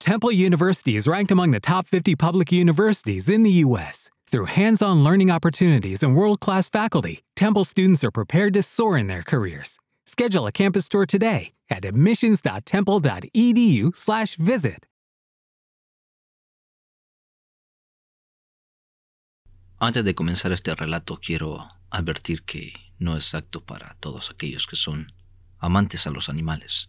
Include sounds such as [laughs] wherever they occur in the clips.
Temple University is ranked among the top 50 public universities in the U.S. Through hands on learning opportunities and world class faculty, Temple students are prepared to soar in their careers. Schedule a campus tour today at admissions.temple.edu/slash visit. Antes de comenzar este relato, quiero advertir que no es apto para todos aquellos que son amantes a los animales.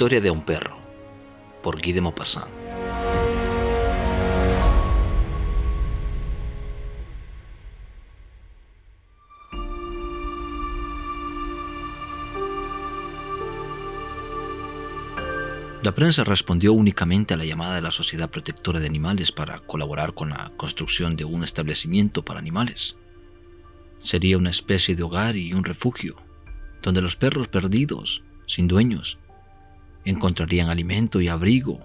Historia de un perro, por Guy de Maupassant. La prensa respondió únicamente a la llamada de la Sociedad Protectora de Animales para colaborar con la construcción de un establecimiento para animales. Sería una especie de hogar y un refugio, donde los perros perdidos, sin dueños, encontrarían alimento y abrigo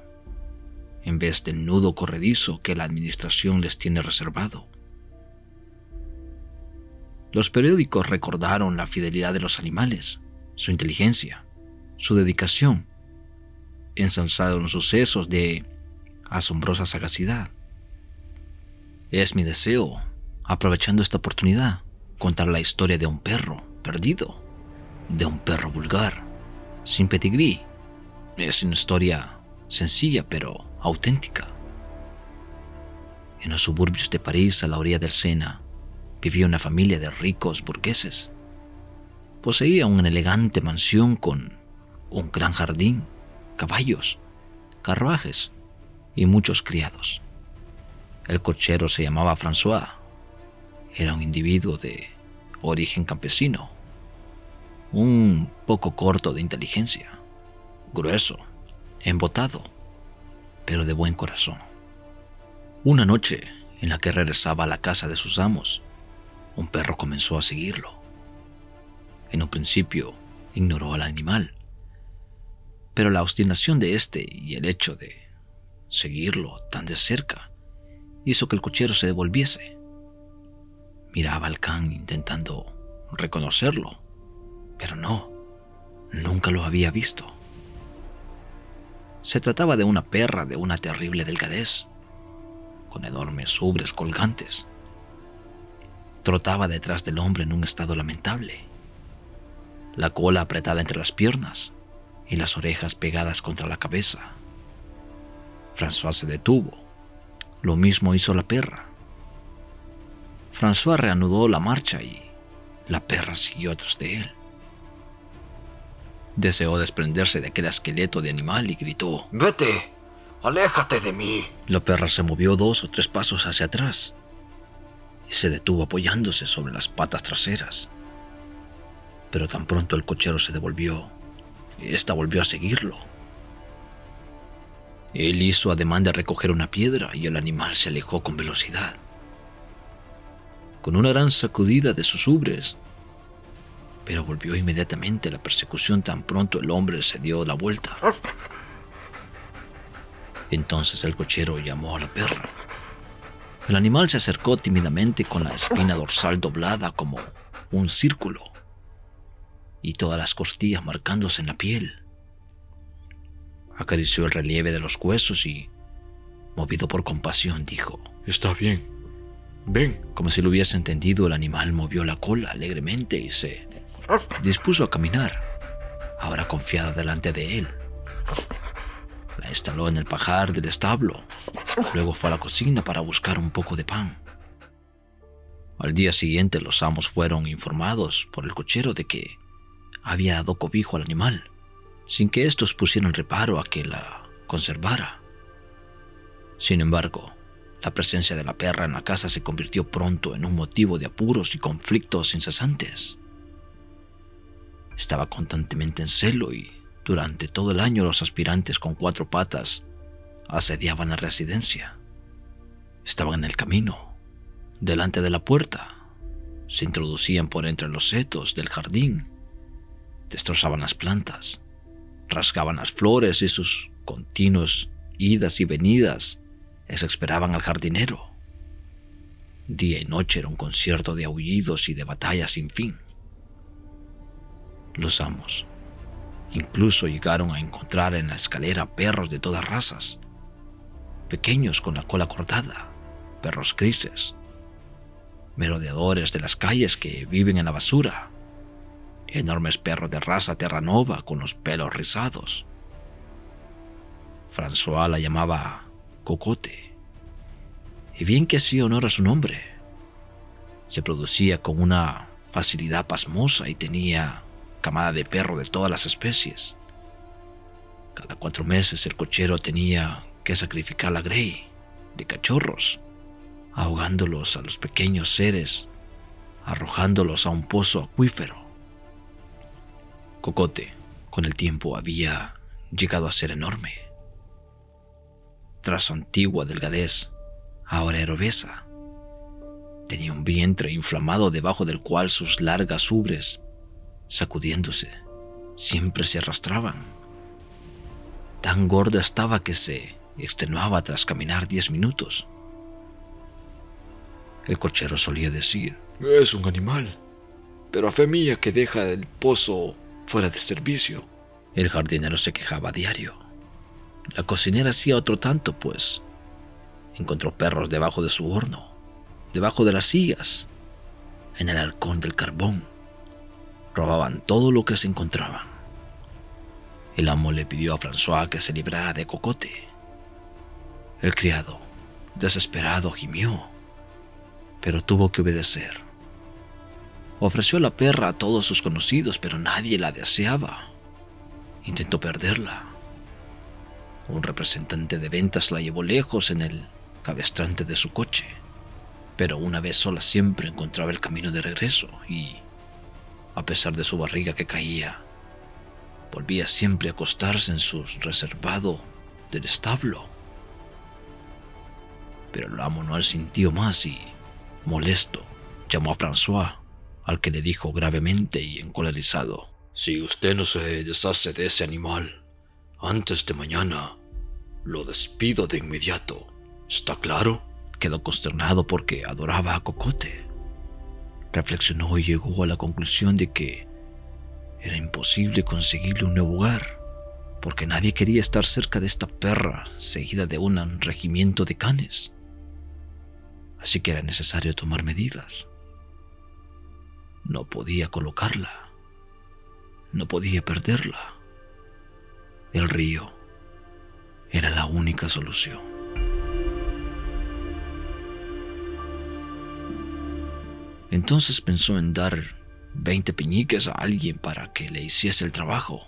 en vez del nudo corredizo que la administración les tiene reservado. Los periódicos recordaron la fidelidad de los animales, su inteligencia, su dedicación, ensalzaron sucesos de asombrosa sagacidad. Es mi deseo, aprovechando esta oportunidad, contar la historia de un perro perdido, de un perro vulgar, sin pedigrí, es una historia sencilla pero auténtica. En los suburbios de París, a la orilla del Sena, vivía una familia de ricos burgueses. Poseía una elegante mansión con un gran jardín, caballos, carruajes y muchos criados. El cochero se llamaba François. Era un individuo de origen campesino, un poco corto de inteligencia grueso, embotado, pero de buen corazón. Una noche, en la que regresaba a la casa de sus amos, un perro comenzó a seguirlo. En un principio, ignoró al animal, pero la obstinación de este y el hecho de seguirlo tan de cerca hizo que el cochero se devolviese. Miraba al can intentando reconocerlo, pero no, nunca lo había visto. Se trataba de una perra de una terrible delgadez, con enormes ubres colgantes. Trotaba detrás del hombre en un estado lamentable, la cola apretada entre las piernas y las orejas pegadas contra la cabeza. François se detuvo. Lo mismo hizo la perra. François reanudó la marcha y la perra siguió tras de él. Deseó desprenderse de aquel esqueleto de animal y gritó, Vete, aléjate de mí. La perra se movió dos o tres pasos hacia atrás y se detuvo apoyándose sobre las patas traseras. Pero tan pronto el cochero se devolvió, esta volvió a seguirlo. Él hizo ademán de recoger una piedra y el animal se alejó con velocidad. Con una gran sacudida de sus ubres, pero volvió inmediatamente la persecución tan pronto el hombre se dio la vuelta. Entonces el cochero llamó a la perra. El animal se acercó tímidamente con la espina dorsal doblada como un círculo y todas las costillas marcándose en la piel. Acarició el relieve de los huesos y Movido por compasión, dijo, Está bien. Ven. Como si lo hubiese entendido, el animal movió la cola alegremente y se dispuso a caminar, ahora confiada delante de él. La instaló en el pajar del establo. Luego fue a la cocina para buscar un poco de pan. Al día siguiente los amos fueron informados por el cochero de que había dado cobijo al animal, sin que estos pusieran reparo a que la conservara. Sin embargo, la presencia de la perra en la casa se convirtió pronto en un motivo de apuros y conflictos incesantes. Estaba constantemente en celo y durante todo el año los aspirantes con cuatro patas asediaban la residencia. Estaban en el camino, delante de la puerta, se introducían por entre los setos del jardín, destrozaban las plantas, rasgaban las flores y sus continuos idas y venidas exasperaban al jardinero. Día y noche era un concierto de aullidos y de batallas sin fin. Los amos. Incluso llegaron a encontrar en la escalera perros de todas razas, pequeños con la cola cortada, perros grises, merodeadores de las calles que viven en la basura, enormes perros de raza terranova con los pelos rizados. François la llamaba Cocote, y bien que hacía honor a su nombre, se producía con una facilidad pasmosa y tenía camada de perro de todas las especies. Cada cuatro meses el cochero tenía que sacrificar la grey de cachorros, ahogándolos a los pequeños seres, arrojándolos a un pozo acuífero. Cocote, con el tiempo, había llegado a ser enorme. Tras su antigua delgadez, ahora era obesa. Tenía un vientre inflamado debajo del cual sus largas ubres sacudiéndose. Siempre se arrastraban. Tan gorda estaba que se extenuaba tras caminar diez minutos. El cochero solía decir, Es un animal, pero a fe mía que deja el pozo fuera de servicio. El jardinero se quejaba a diario. La cocinera hacía otro tanto, pues encontró perros debajo de su horno, debajo de las sillas, en el halcón del carbón robaban todo lo que se encontraban. El amo le pidió a François que se librara de Cocote. El criado, desesperado, gimió, pero tuvo que obedecer. Ofreció la perra a todos sus conocidos, pero nadie la deseaba. Intentó perderla. Un representante de ventas la llevó lejos en el cabestrante de su coche, pero una vez sola siempre encontraba el camino de regreso y a pesar de su barriga que caía. Volvía siempre a acostarse en su reservado del establo. Pero el amo no sintió más y, molesto, llamó a François, al que le dijo gravemente y encolerizado: Si usted no se deshace de ese animal antes de mañana, lo despido de inmediato. ¿Está claro? Quedó consternado porque adoraba a Cocote. Reflexionó y llegó a la conclusión de que era imposible conseguirle un nuevo hogar, porque nadie quería estar cerca de esta perra seguida de un regimiento de canes. Así que era necesario tomar medidas. No podía colocarla. No podía perderla. El río era la única solución. Entonces pensó en dar 20 peñiques a alguien para que le hiciese el trabajo.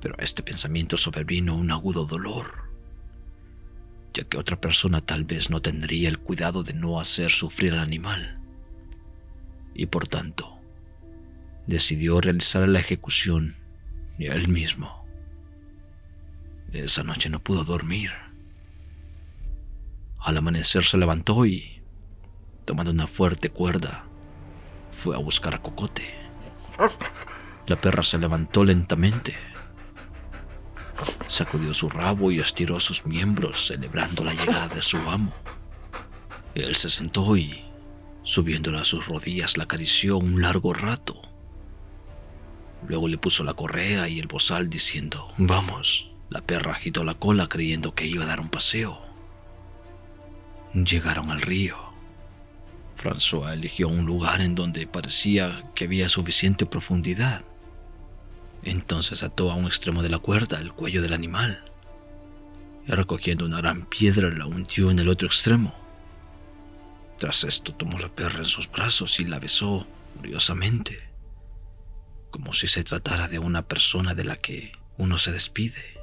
Pero a este pensamiento sobrevino un agudo dolor, ya que otra persona tal vez no tendría el cuidado de no hacer sufrir al animal. Y por tanto, decidió realizar la ejecución él mismo. Esa noche no pudo dormir. Al amanecer se levantó y tomando una fuerte cuerda, fue a buscar a Cocote. La perra se levantó lentamente, sacudió su rabo y estiró sus miembros celebrando la llegada de su amo. Él se sentó y, subiéndola a sus rodillas, la acarició un largo rato. Luego le puso la correa y el bozal diciendo, Vamos, La perra agitó la cola creyendo que iba a dar un paseo. Llegaron al río. François eligió un lugar en donde parecía que había suficiente profundidad. Entonces ató a un extremo de la cuerda el cuello del animal y recogiendo una gran piedra la hundió en el otro extremo. Tras esto tomó la perra en sus brazos y la besó curiosamente, como si se tratara de una persona de la que uno se despide.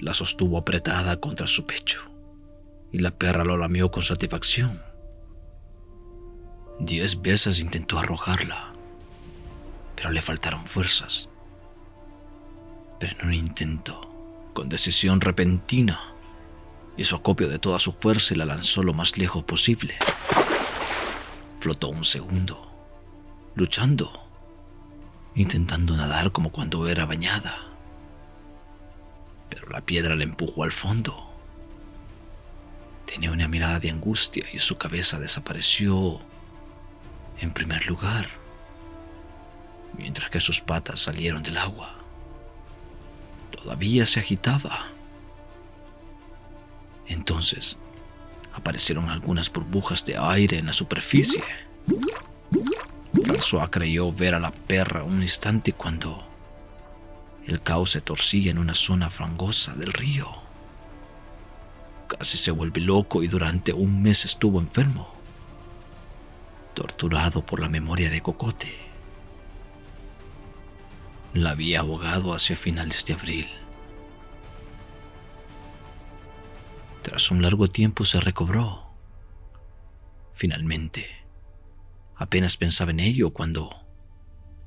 La sostuvo apretada contra su pecho y la perra lo lamió con satisfacción. Diez veces intentó arrojarla, pero le faltaron fuerzas. Pero en un intento, con decisión repentina, hizo acopio de toda su fuerza y la lanzó lo más lejos posible. Flotó un segundo, luchando, intentando nadar como cuando era bañada. Pero la piedra le empujó al fondo. Tenía una mirada de angustia y su cabeza desapareció en primer lugar, mientras que sus patas salieron del agua. Todavía se agitaba. Entonces aparecieron algunas burbujas de aire en la superficie. François creyó ver a la perra un instante cuando el caos se torcía en una zona frangosa del río. Casi se vuelve loco y durante un mes estuvo enfermo torturado por la memoria de Cocote. La había ahogado hacia finales de abril. Tras un largo tiempo se recobró. Finalmente, apenas pensaba en ello cuando,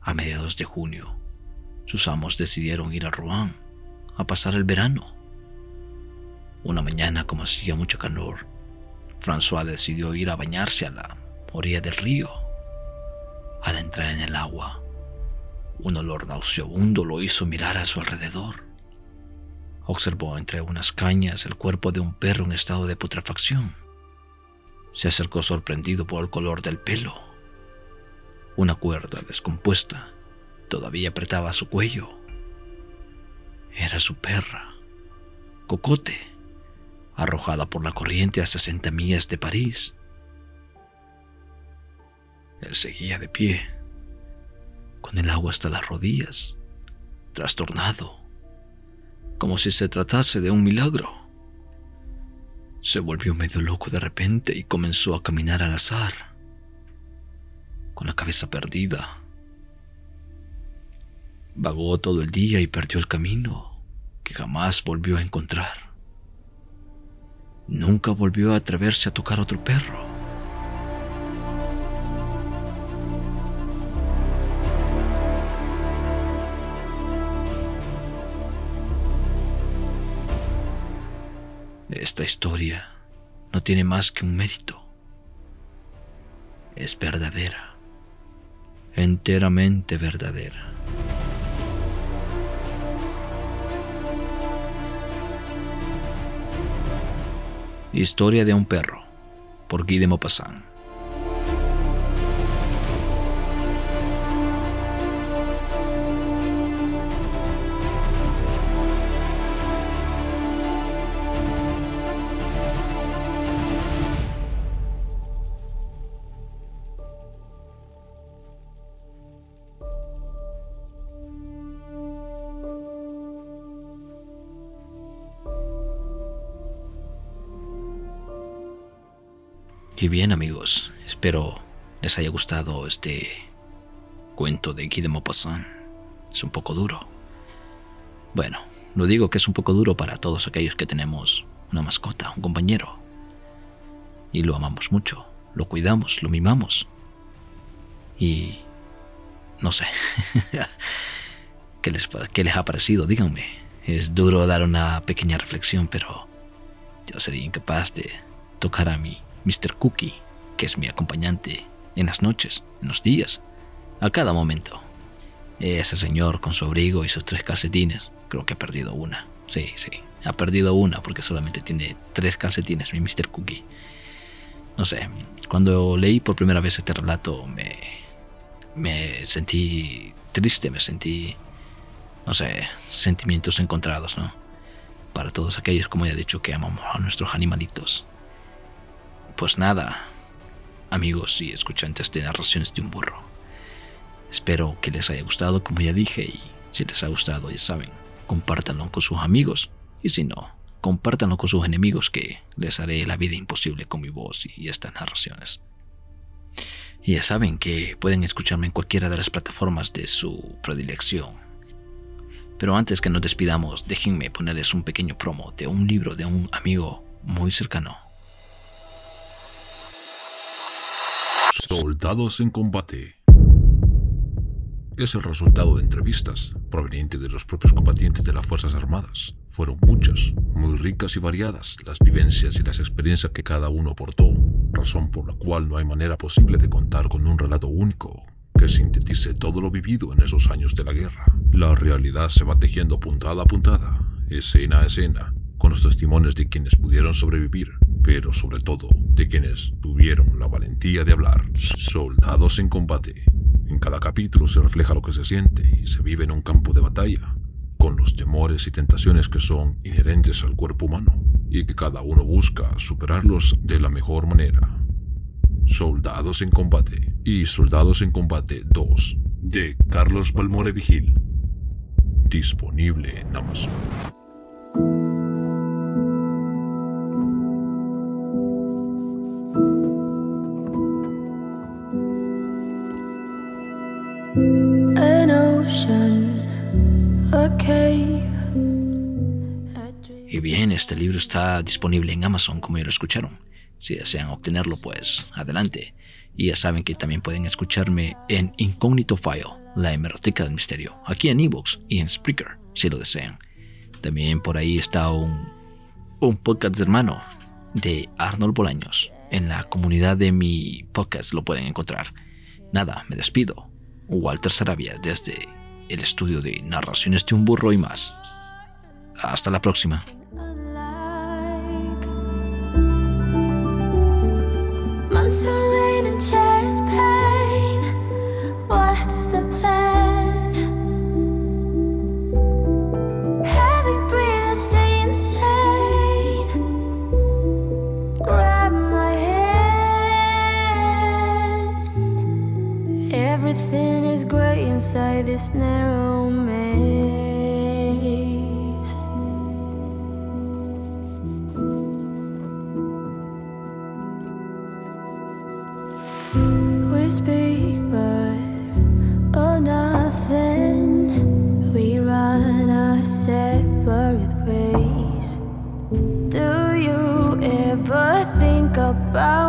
a mediados de junio, sus amos decidieron ir a Rouen a pasar el verano. Una mañana, como hacía mucho calor, François decidió ir a bañarse a la orilla del río. Al entrar en el agua, un olor nauseabundo lo hizo mirar a su alrededor. Observó entre unas cañas el cuerpo de un perro en estado de putrefacción. Se acercó sorprendido por el color del pelo. Una cuerda descompuesta todavía apretaba su cuello. Era su perra, Cocote, arrojada por la corriente a 60 millas de París. Él seguía de pie, con el agua hasta las rodillas, trastornado, como si se tratase de un milagro. Se volvió medio loco de repente y comenzó a caminar al azar, con la cabeza perdida. Vagó todo el día y perdió el camino que jamás volvió a encontrar. Nunca volvió a atreverse a tocar otro perro. Esta historia no tiene más que un mérito. Es verdadera, enteramente verdadera. Historia de un perro, por Guy de Maupassant. Y bien amigos, espero les haya gustado este cuento de Guy de Maupassant. Es un poco duro. Bueno, lo digo que es un poco duro para todos aquellos que tenemos una mascota, un compañero. Y lo amamos mucho, lo cuidamos, lo mimamos. Y... no sé. [laughs] ¿Qué les, ¿Qué les ha parecido? Díganme. Es duro dar una pequeña reflexión, pero yo sería incapaz de tocar a mí Mr. Cookie, que es mi acompañante en las noches, en los días, a cada momento. Ese señor con su abrigo y sus tres calcetines, creo que ha perdido una. Sí, sí, ha perdido una porque solamente tiene tres calcetines, mi Mr. Cookie. No sé, cuando leí por primera vez este relato me, me sentí triste, me sentí, no sé, sentimientos encontrados, ¿no? Para todos aquellos, como ya he dicho, que amamos a nuestros animalitos. Pues nada, amigos y escuchantes de narraciones de un burro. Espero que les haya gustado, como ya dije, y si les ha gustado, ya saben, compártanlo con sus amigos, y si no, compártanlo con sus enemigos, que les haré la vida imposible con mi voz y estas narraciones. Y ya saben que pueden escucharme en cualquiera de las plataformas de su predilección. Pero antes que nos despidamos, déjenme ponerles un pequeño promo de un libro de un amigo muy cercano. Soldados en combate. Es el resultado de entrevistas provenientes de los propios combatientes de las Fuerzas Armadas. Fueron muchas, muy ricas y variadas las vivencias y las experiencias que cada uno aportó, razón por la cual no hay manera posible de contar con un relato único que sintetice todo lo vivido en esos años de la guerra. La realidad se va tejiendo puntada a puntada, escena a escena, con los testimonios de quienes pudieron sobrevivir, pero sobre todo de quienes tuvieron la valentía de hablar. Soldados en combate. En cada capítulo se refleja lo que se siente y se vive en un campo de batalla, con los temores y tentaciones que son inherentes al cuerpo humano y que cada uno busca superarlos de la mejor manera. Soldados en combate y Soldados en combate 2 de Carlos Palmore Vigil. Disponible en Amazon. Y bien, este libro está disponible en Amazon, como ya lo escucharon. Si desean obtenerlo, pues adelante. Y ya saben que también pueden escucharme en Incognito File, la hemeroteca del misterio, aquí en Evox y en Spreaker, si lo desean. También por ahí está un, un podcast hermano de Arnold Bolaños. En la comunidad de mi podcast lo pueden encontrar. Nada, me despido. Walter Sarabia desde el estudio de narraciones de un burro y más. Hasta la próxima. About